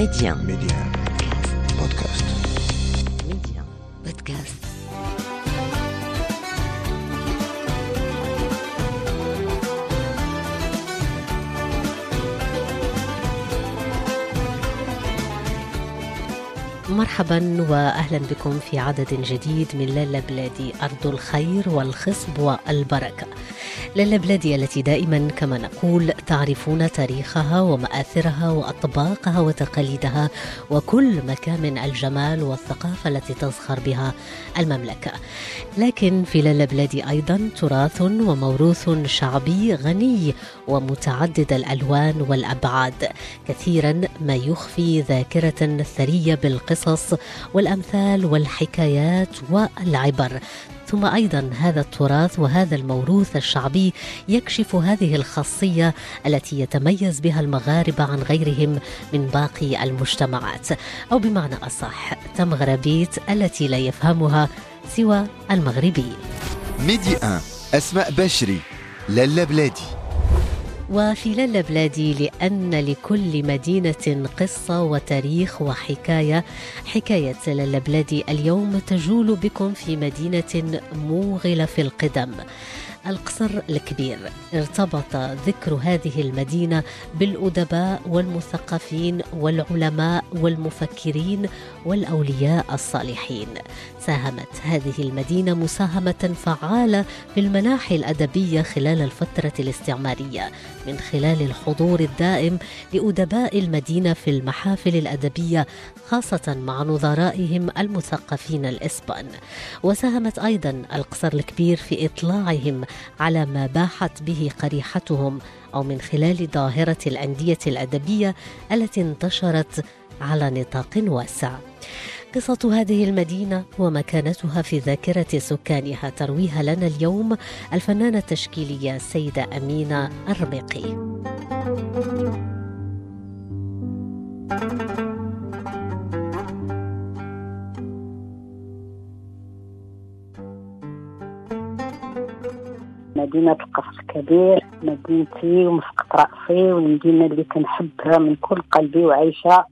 Média. Média. Podcast. Média. Podcast. مرحبا واهلا بكم في عدد جديد من لالا بلادي أرض الخير والخصب والبركة. لالا بلادي التي دائما كما نقول تعرفون تاريخها ومآثرها وأطباقها وتقاليدها وكل مكان من الجمال والثقافة التي تزخر بها المملكة. لكن في لالا بلادي أيضا تراث وموروث شعبي غني ومتعدد الألوان والأبعاد. كثيرا ما يخفي ذاكرة ثرية بالقصص القصص والأمثال والحكايات والعبر ثم أيضا هذا التراث وهذا الموروث الشعبي يكشف هذه الخاصية التي يتميز بها المغاربة عن غيرهم من باقي المجتمعات أو بمعنى أصح تمغربيت التي لا يفهمها سوى المغربيين. ميدي 1 أسماء بشري لالا بلادي وفي لالا بلادي لأن لكل مدينة قصة وتاريخ وحكاية. حكاية لالا بلادي اليوم تجول بكم في مدينة موغلة في القدم. القصر الكبير. ارتبط ذكر هذه المدينة بالأدباء والمثقفين والعلماء والمفكرين والأولياء الصالحين. ساهمت هذه المدينة مساهمة فعالة في المناحي الأدبية خلال الفترة الاستعمارية من خلال الحضور الدائم لأدباء المدينة في المحافل الأدبية خاصة مع نظرائهم المثقفين الإسبان. وساهمت أيضا القصر الكبير في إطلاعهم على ما باحت به قريحتهم أو من خلال ظاهرة الأندية الأدبية التي انتشرت على نطاق واسع. قصة هذه المدينة ومكانتها في ذاكرة سكانها ترويها لنا اليوم الفنانة التشكيلية سيدة أمينة الرميقي. مدينة القصر الكبير مدينتي ومسقط رأسي والمدينة اللي كنحبها من كل قلبي وعايشة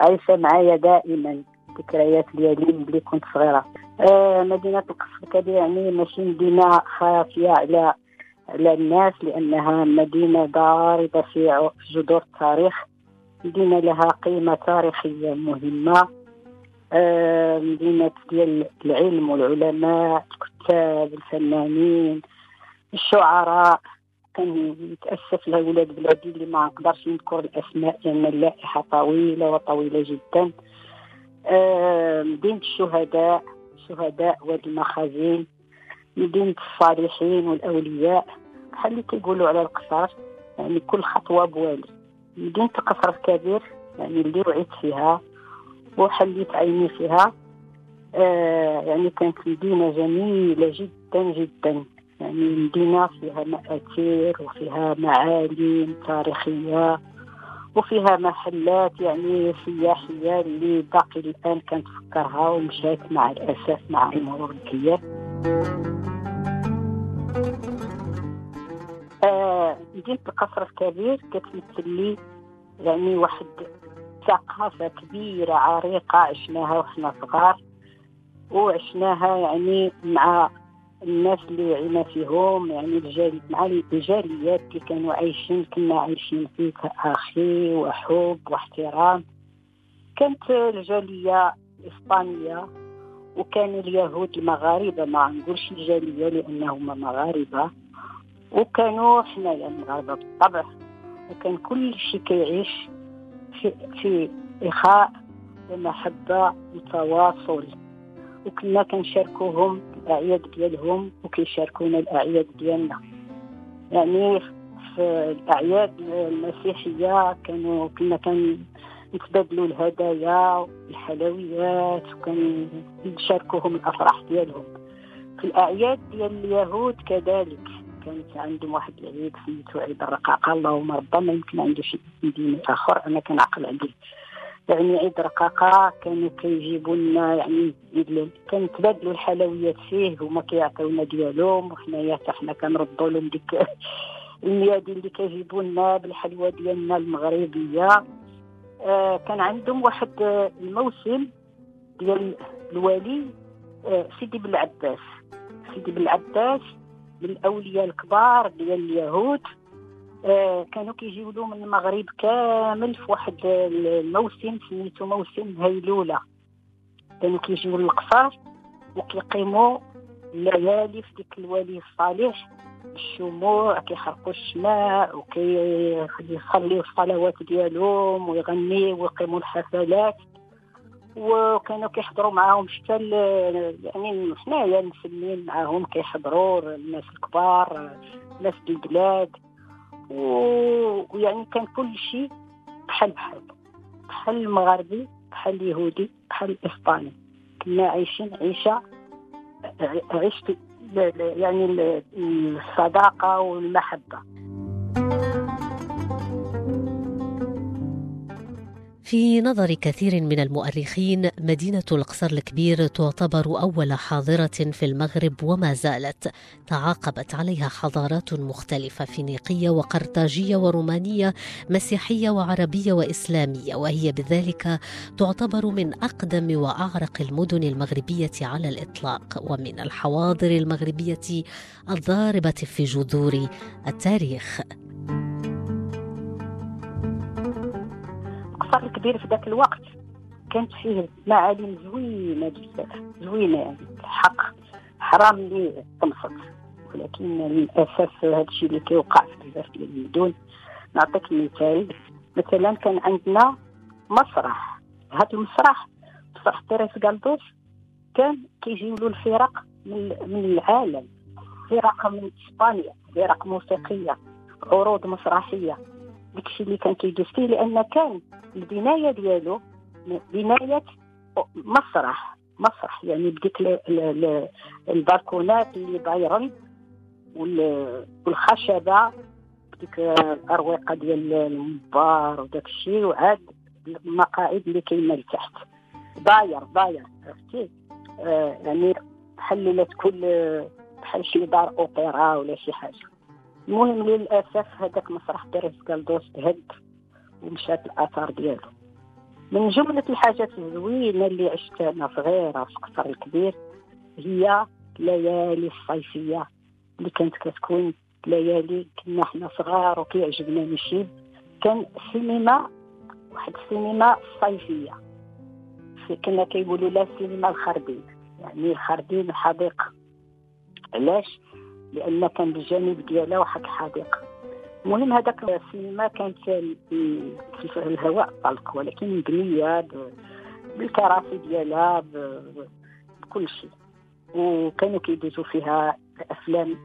عايشة معايا دائما. ذكريات ديالي ملي كنت صغيرة. آه مدينة القصر الكبير يعني ماشي مدينة خافية على على الناس لأنها مدينة ضاربة في جذور التاريخ مدينة لها قيمة تاريخية مهمة. آه مدينة ديال العلم والعلماء الكتاب الفنانين. الشعراء كان يتأسف لاولاد بلادي اللي ما نقدرش نذكر الأسماء لأن اللائحة طويلة وطويلة جدا. مدينه الشهداء شهداء وادي المخازين مدينه الصالحين والأولياء. بحال اللي كيقولوا على القصر يعني كل خطوة بوالي مدينه القصر الكبير يعني اللي وعيت فيها وحليت عيني فيها. آه يعني كانت مدينة جميلة جدا جدا. يعني مدينة فيها مآثير وفيها معالم تاريخية وفيها محلات يعني سياحية اللي باقي الآن كنتفكرها ومشات مع الأسف مع المرور الكيان آه مدينة القصر الكبير كتمثل لي يعني واحد ثقافة كبيرة عريقة عشناها وحنا صغار وعشناها يعني مع الناس اللي عينا فيهم يعني الجال مع الجاليات اللي كانوا عايشين كنا عايشين فيه كأخي وحب واحترام. كانت الجالية الإسبانية وكان اليهود المغاربة ما نقولش الجالية لأنهم مغاربة. وكانوا حنايا المغاربة بالطبع. وكان كل شيء كيعيش في, في إخاء ومحبة وتواصل. وكنا كنشاركوهم الأعياد ديالهم وكيشاركونا الأعياد ديالنا. يعني في الأعياد المسيحية كانوا كنا كان نتبادلوا الهدايا والحلويات وكنشاركوهم الأفراح ديالهم. في الأعياد ديال اليهود كذلك كانت عندهم واحد العيد سميتو عيد الرقاقه اللهم ربما يمكن عنده شي ديني آخر أنا كنعقل عليه. يعني عيد رقاقة كانوا كيجيبوا لنا يعني كنتبادلوا الحلويات فيه هما كيعطيونا ديالهم وحنايا حتى حنا كنردوا لهم ديك الميادين اللي كيجيبوا لنا بالحلوى ديالنا المغربية. آه كان عندهم واحد الموسم ديال الوالي آه سيدي بن العباس. سيدي بن العباس من الأولياء الكبار ديال اليهود. كانوا كيجيو له من المغرب كامل في واحد الموسم سميتو موسم هيلولة. كانوا كيجيو للقصار وكيقيموا الليالي في ديك الولي الصالح الشموع كيحرقوا الشماء وكيصليو الصلوات ديالهم ويغنيو ويقيموا الحفلات. وكانوا كيحضروا معاهم حتى يعني حنايا المسلمين معاهم كيحضروا الناس الكبار ناس البلاد. ويعني كان كل شيء بحال بحال بحال المغربي بحال اليهودي بحال الاسباني كنا عايشين عيشة عشت يعني الصداقة والمحبة. في نظر كثير من المؤرخين مدينة القصر الكبير تعتبر أول حاضرة في المغرب وما زالت. تعاقبت عليها حضارات مختلفة فينيقية وقرطاجية ورومانية مسيحية وعربية وإسلامية وهي بذلك تعتبر من أقدم وأعرق المدن المغربية على الإطلاق. ومن الحواضر المغربية الضاربة في جذور التاريخ. الكبير في ذاك الوقت. كانت فيه معالم زوينة بزاف زوينة يعني الحق حرام اللي تمصت ولكن للاسف هذا الشيء اللي كيوقع في بزاف ديال المدن نعطيك مثال. مثلا كان عندنا مسرح. هذا المسرح مسرح تيريس كالدوس كان كيجيو له الفرق من, من العالم. فرق من إسبانيا فرق موسيقية عروض مسرحية. داكشي اللي كان كيدوز فيه لأن كان البناية ديالو بناية مسرح مسرح. يعني بديك البالكونات اللي بايرن والخشبة بديك الأروقة ديال المبار وداك الشيء وعاد المقاعد اللي كاينة لتحت. باير باير عرفتي؟ آه يعني بحال كل بحال شي دار أوبرا ولا شي حاجة. المهم للأسف هذاك مسرح بيريس كالدوس تهد ومشات الآثار ديالو. من جملة الحاجات الزوينة اللي عشتها أنا صغيرة في القصر الكبير هي الليالي الصيفية اللي كانت كتكون ليالي كنا حنا صغار وكيعجبنا نمشي كان سينما واحد السينما صيفية كنا كيقولوا لها سينما الخردين يعني الخردين الحديقة علاش؟ لأن كان بالجانب ديالها واحد الحديقة. المهم هذاك السينما كانت في الهواء الطلق ولكن مبنيه بالكراسي ديالها بكل شيء. وكانوا كيدوزوا فيها أفلام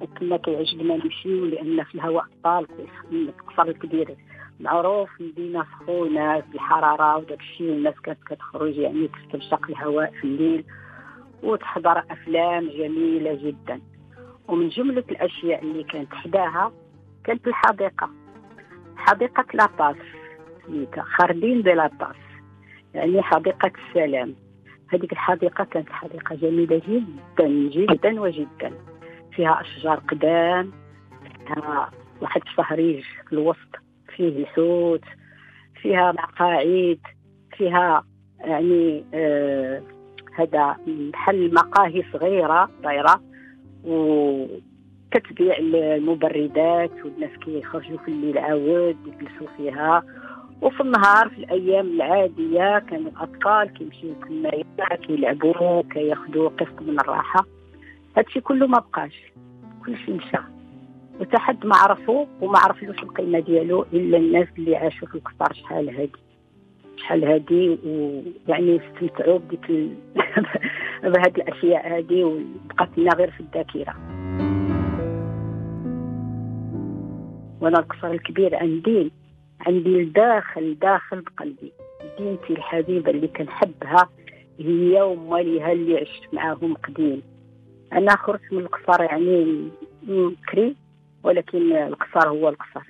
وكنا كيعجبنا نمشيو لأن في الهواء الطلق القصر الكبير معروف مدينة سخونة بالحرارة وداك الشيء الناس كانت كتخرج يعني تستنشق الهواء في الليل وتحضر أفلام جميلة جدا. ومن جملة الأشياء اللي كانت حداها كانت الحديقة. حديقة لاطاس خاردين دي لاطاس يعني حديقة السلام. هذيك الحديقة كانت حديقة جميلة جدا جدا وجدا. فيها أشجار قدام فيها واحد الصهريج في الوسط فيه الحوت فيها مقاعد فيها يعني آه هذا بحال مقاهي صغيرة دايرة. وكتبيع المبردات والناس كيخرجوا في الليل عاود يجلسوا فيها. وفي النهار في الأيام العادية كانوا الأطفال كيمشيو تما كيلعبوا كياخذوا قسط من الراحة. هادشي كله ما بقاش كلشي مشى. وتحد ما عرفوا وما عرفلوش القيمة ديالو إلا الناس اللي عاشوا في الكفار شحال هادي. شحال هادي ويعني استمتعوا بديك ال... بهاد الأشياء هادي وبقات لنا غير في الذاكرة. وأنا القصر الكبير عندي عندي الداخل داخل بقلبي. دينتي الحبيبة اللي كنحبها هي وماليها اللي عشت معاهم قديم. أنا خرجت من القصر يعني بكري ولكن القصر هو القصر.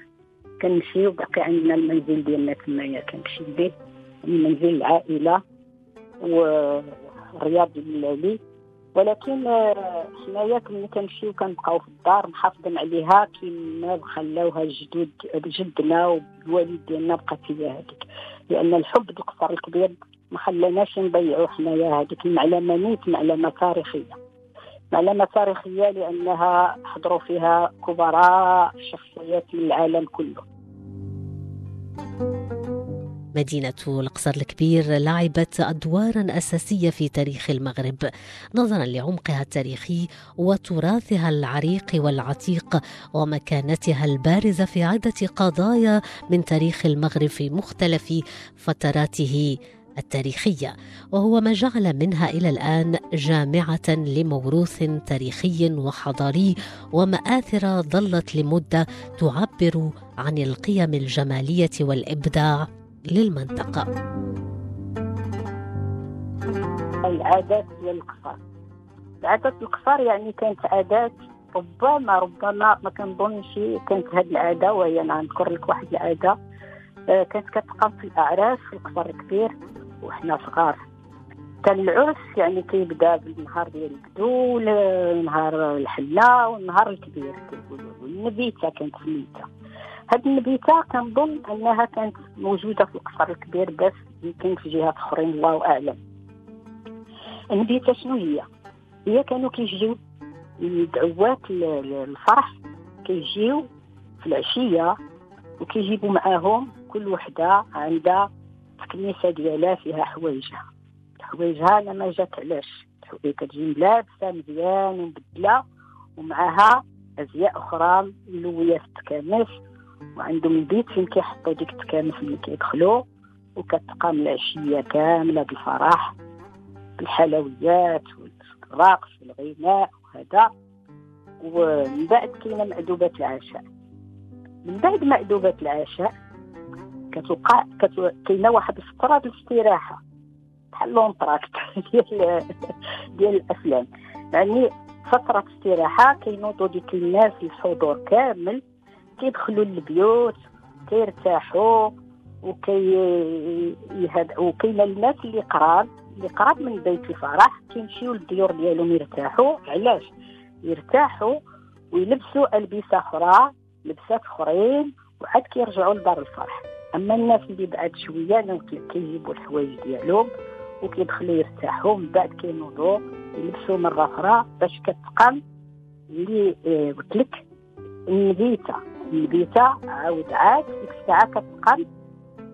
كنمشي وباقي عندنا المنزل ديالنا تمايا كنمشي به منزل العائلة ورياض الليلي ولكن آه، حنايا كنا كنمشيو كنبقاو في الدار محافظين عليها كما خلاوها الجدود جدنا والوالد ديالنا بقات هي هذيك لأن الحب ديك القصر الكبير ما خلاناش نضيعوا حنايا هذيك المعلمة نيت معلمة تاريخية. معلمة تاريخية لأنها حضروا فيها كبراء شخصيات من العالم كله. مدينة القصر الكبير لعبت أدوارا أساسية في تاريخ المغرب نظرا لعمقها التاريخي وتراثها العريق والعتيق ومكانتها البارزة في عدة قضايا من تاريخ المغرب في مختلف فتراته التاريخية. وهو ما جعل منها إلى الآن جامعة لموروث تاريخي وحضاري ومآثر ظلت لمدة تعبر عن القيم الجمالية والإبداع للمنطقة. العادات ديال القفار العادات القفار يعني كانت عادات ربما ربما ما كنظنش كانت هذه العادة وهي أنا نذكر لك واحد العادة. آه، كانت كتقام في الاعراس في القصر الكبير وحنا صغار. كان العرس يعني كيبدا بالنهار ديال البدو نهار الحلة والنهار الكبير كيقولوا. النبيته كانت سميتها هذه النبيتة كنظن أنها كانت موجودة في القصر الكبير بس يمكن في جهات أخرين الله أعلم. النبيتة شنو هي؟ هي كانوا كيجيو الدعوات الفرح كيجيو في العشية وكيجيبوا معاهم كل وحدة عندها الكنيسة ديالها فيها حوايجها. حوايجها أنا ما جات علاش؟ كتجي لابسة مزيان ومبدلة ومعها أزياء أخرى ملويه في التكامس وعندهم البيت فين كيحطوا ديك التكامس اللي كيدخلوا وكتقام العشيه كاملة بالفرح بالحلويات والرقص والغناء وهذا. ومن بعد كاينة مأدوبة العشاء. من بعد مأدوبة العشاء كتوقع كتو... كاينة واحد الفترة الاستراحه بحال لونطراكت ديال ديال الأفلام. يعني فترة استراحة كينوضوا ديك الناس الحضور كامل كيدخلوا للبيوت كيرتاحوا وكي. وكاين الناس اللي قراب اللي قراب من بيت الفرح كيمشيو للديور ديالهم يرتاحوا. علاش؟ يرتاحوا ويلبسوا ألبسة أخرى لبسات أخرين وعاد كيرجعوا لدار الفرح. أما الناس اللي بعد شوية كيجيبوا الحوايج ديالهم وكيدخلوا يرتاحوا من بعد كينوضوا يلبسوا مرة أخرى باش كتقام اللي آه، قلت لك النبيتة. النبيته عاود عاد ديك الساعة كتقام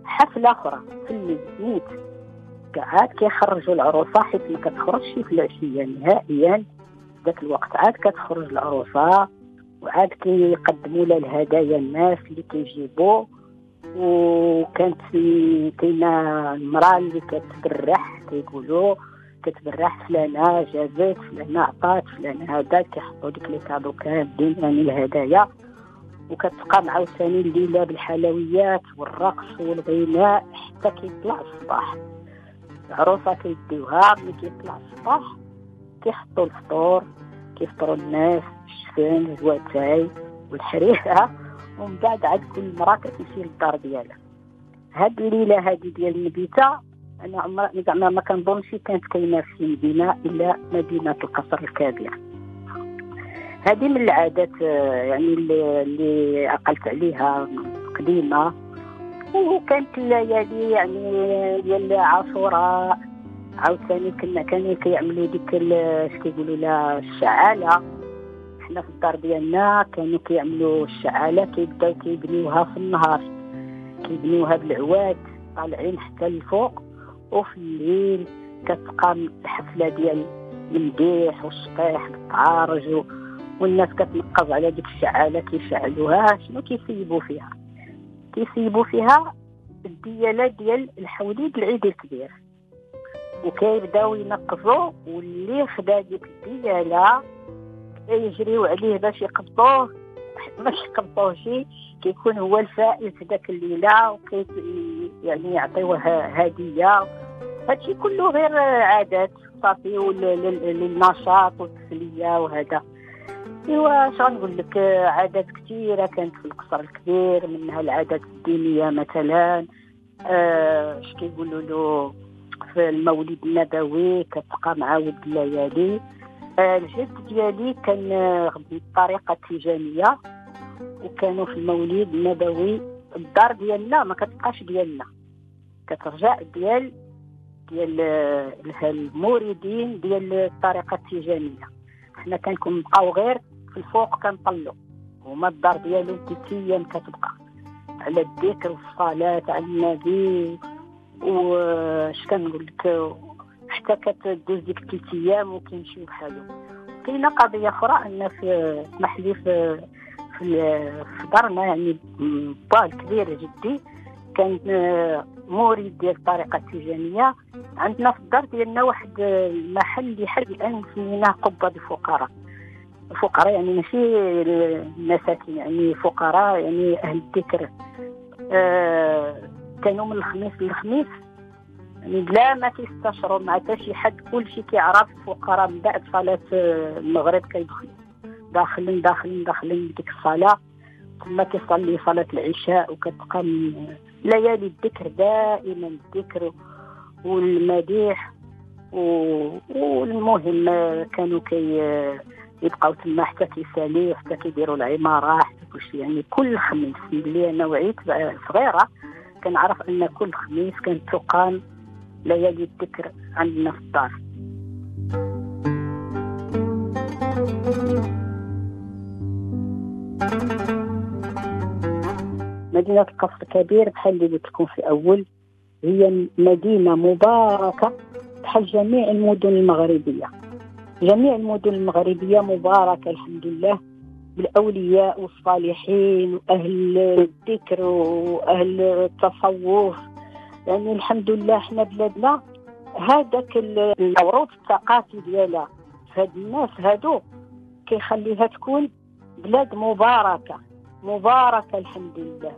حفلة أخرى. في البيت عاد كيخرجوا العروسة حيت ما كتخرجش في العشية نهائيا. ذاك الوقت عاد كتخرج العروسة وعاد كيقدموا لها الهدايا الناس اللي كيجيبوا وكانت كاينة المرأة اللي كتبرح كيقولوا كتبرح فلانة جابت فلانة عطات فلانة هذا كيحطوا ديك لي كادو كاملين يعني الهدايا. وكتبقى عاوتاني الليلة بالحلويات والرقص والغناء حتى كيطلع الصباح. العروسه كيديوها ملي كيطلع الصباح كيحطوا الفطور كيفطروا الناس الشفان الجواتاي والحريره ومن بعد عاد كل مرة كتمشي للدار ديالها. هاد الليلة هادي ديال النبيته أنا عمر زعما ما كنظنش كانت كاينة في مدينه إلا مدينة القصر الكبير هذه من العادات آه، يعني اللي, عقلت عليها قديمة. وكانت الليالي يعني ديال عاشوراء عاوتاني كنا كانوا كيعملوا ديك اش كيقولوا لها الشعالة. حنا في الدار ديالنا كانوا كيعملوا الشعالة كيبداو كيبنيوها في النهار. كيبنيوها بالعواد طالعين حتى الفوق. وفي الليل كتقام الحفلة ديال المديح والشطيح بالطعارج والناس كتنقز على ديك الشعاله كيشعلوها شنو كيسيبوا فيها؟ كيسيبوا فيها الديالات ديال الحوليد العيد الكبير. وكيبداو ينقزوا واللي خدا ديك الديالة يجريو عليه باش يقبطوه باش يقبطوهش كيكون هو الفائز ذاك الليلة وكي يعني يعطيوه هدية. هادشي كله غير عادات صافي للنشاط والتسلية وهذا. إيوا اش غنقول لك عادات كثيرة. كانت في القصر الكبير منها العادات الدينية مثلا. آه، اش آه كيقولوا له؟ في المولد النبوي كتبقى معاود الليالي. الجد ديالي كان بالطريقة التيجانيه وكانوا في المولد النبوي الدار ديالنا ما كتبقاش ديالنا. كترجع ديال ديال الموردين ديال الطريقة التيجانيه حنا كنكون نبقاو غير الفوق كنطلو هما الدار ثلاث أيام كتبقى. على الذكر والصلاة على النبي. واش كنقول لك؟ حتى كتدوز ديك ثلاث أيام وكيمشيو بحالو كاينة قضية أخرى أن في محلي في في دارنا يعني با الكبير جدي كان مورد ديال الطريقة التيجانيه عندنا في الدار ديالنا واحد المحل لحد الآن سميناه قبة الفقراء الفقراء يعني ماشي المساكين يعني فقراء يعني أهل الذكر. آه كانوا من الخميس للخميس يعني بلا ما كيستشروا مع حتى شي حد كلشي كيعرف الفقراء من بعد صلاة المغرب كيدخلوا داخلين داخلين داخلين ديك الصلاة. ثم كيصلي صلاة العشاء وكتبقى ليالي الذكر دائما الذكر والمديح والمهم كانوا كي يبقاو تما حتى كيساليو حتى كيديروا العمارة حتى كلشي. يعني كل خميس ملي أنا وعيت صغيرة كنعرف أن كل خميس كانت تقام ليالي الذكر عندنا في الدار. مدينة القصر الكبير بحال اللي قلت لكم في الأول هي مدينة مباركة بحال جميع المدن المغربية. جميع المدن المغربية مباركة الحمد لله. بالأولياء والصالحين وأهل الذكر وأهل التصوف. يعني الحمد لله إحنا بلادنا هذاك الموروث الثقافي ديالها. هاد الناس هادو كيخليها تكون بلاد مباركة. مباركة الحمد لله.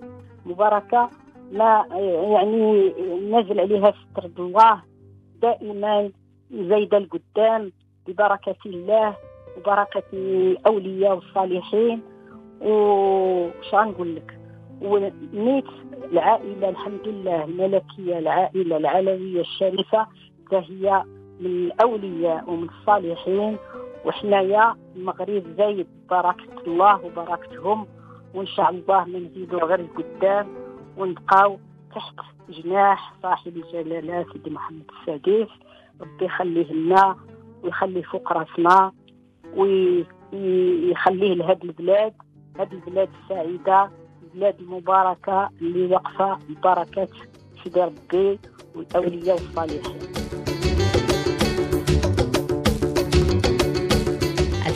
مباركة ما يعني نزل عليها ستر الله. دائما زايدة القدام. ببركة الله وبركة الأولياء والصالحين. وش غنقول لك؟ ونيت العائلة الحمد لله الملكية العائلة العلوية الشريفة. هي من الأولياء ومن الصالحين. وحنايا المغرب زايد بركة الله وبركتهم. وإن شاء الله ما نزيدوا غير قدام ونبقاو تحت جناح صاحب الجلاله سيدي محمد السادس. ربي يخليه لنا ويخليه فوق راسنا ويخليه لهاد البلاد. هاد البلاد السعيدة البلاد المباركه اللي واقفة ببركه سيدي ربي والأولياء والصالحين.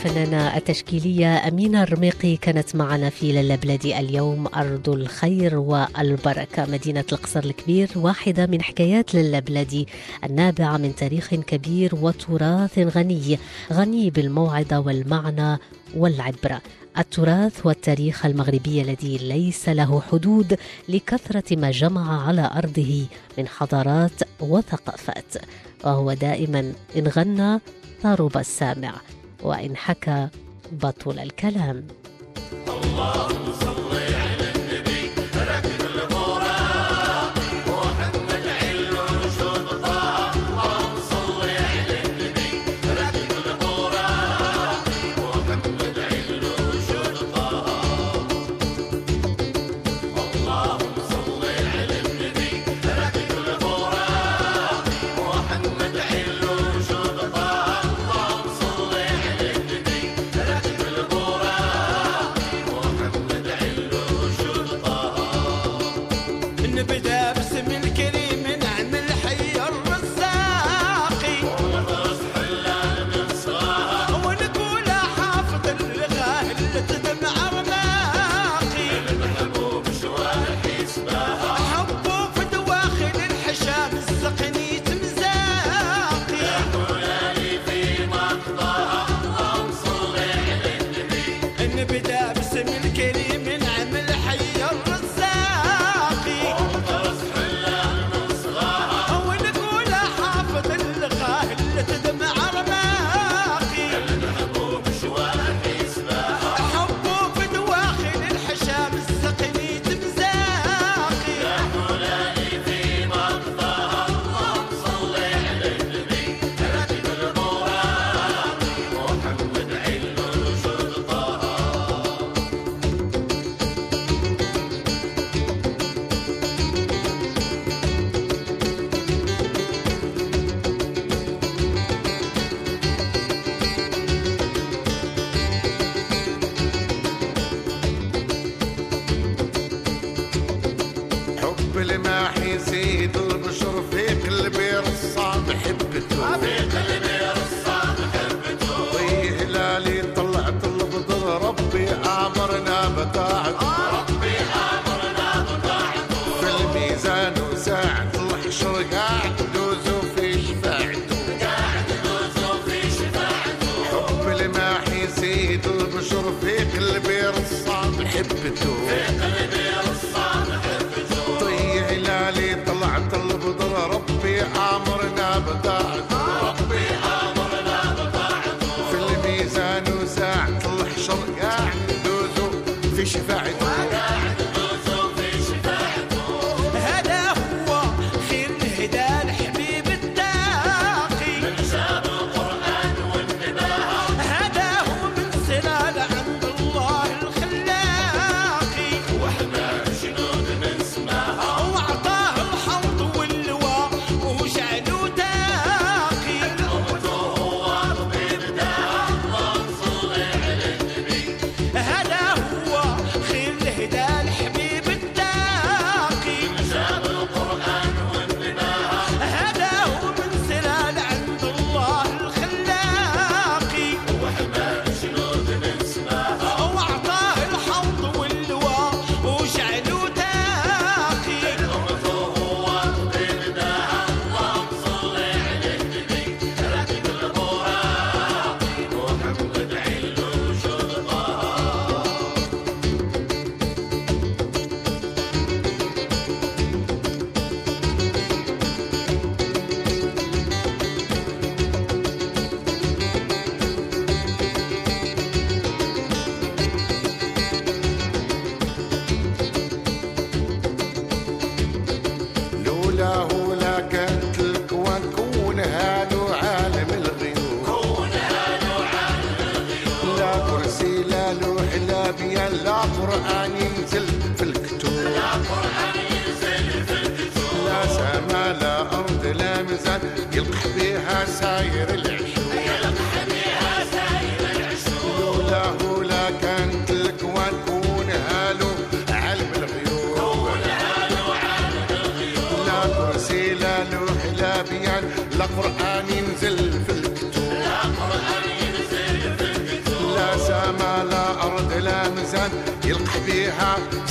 الفنانة التشكيلية أمينة الرميقي كانت معنا في للبلدي اليوم. أرض الخير والبركة. مدينة القصر الكبير واحدة من حكايات للبلدي النابعة من تاريخ كبير وتراث غني. غني بالموعظة والمعنى والعبرة. التراث والتاريخ المغربي الذي ليس له حدود لكثرة ما جمع على أرضه من حضارات وثقافات. وهو دائما إن غنى طرب السامع. وإن حكى بطل الكلام. اللهم بالما حيزيد البشر في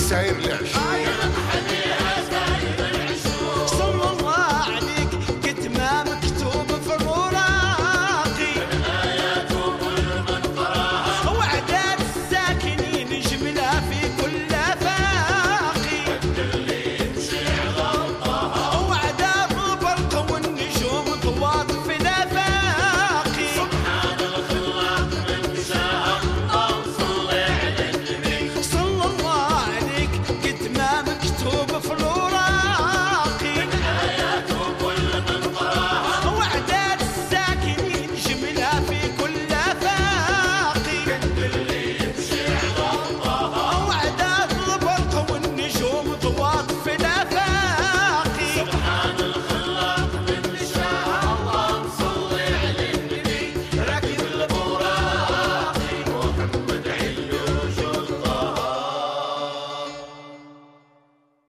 sevler.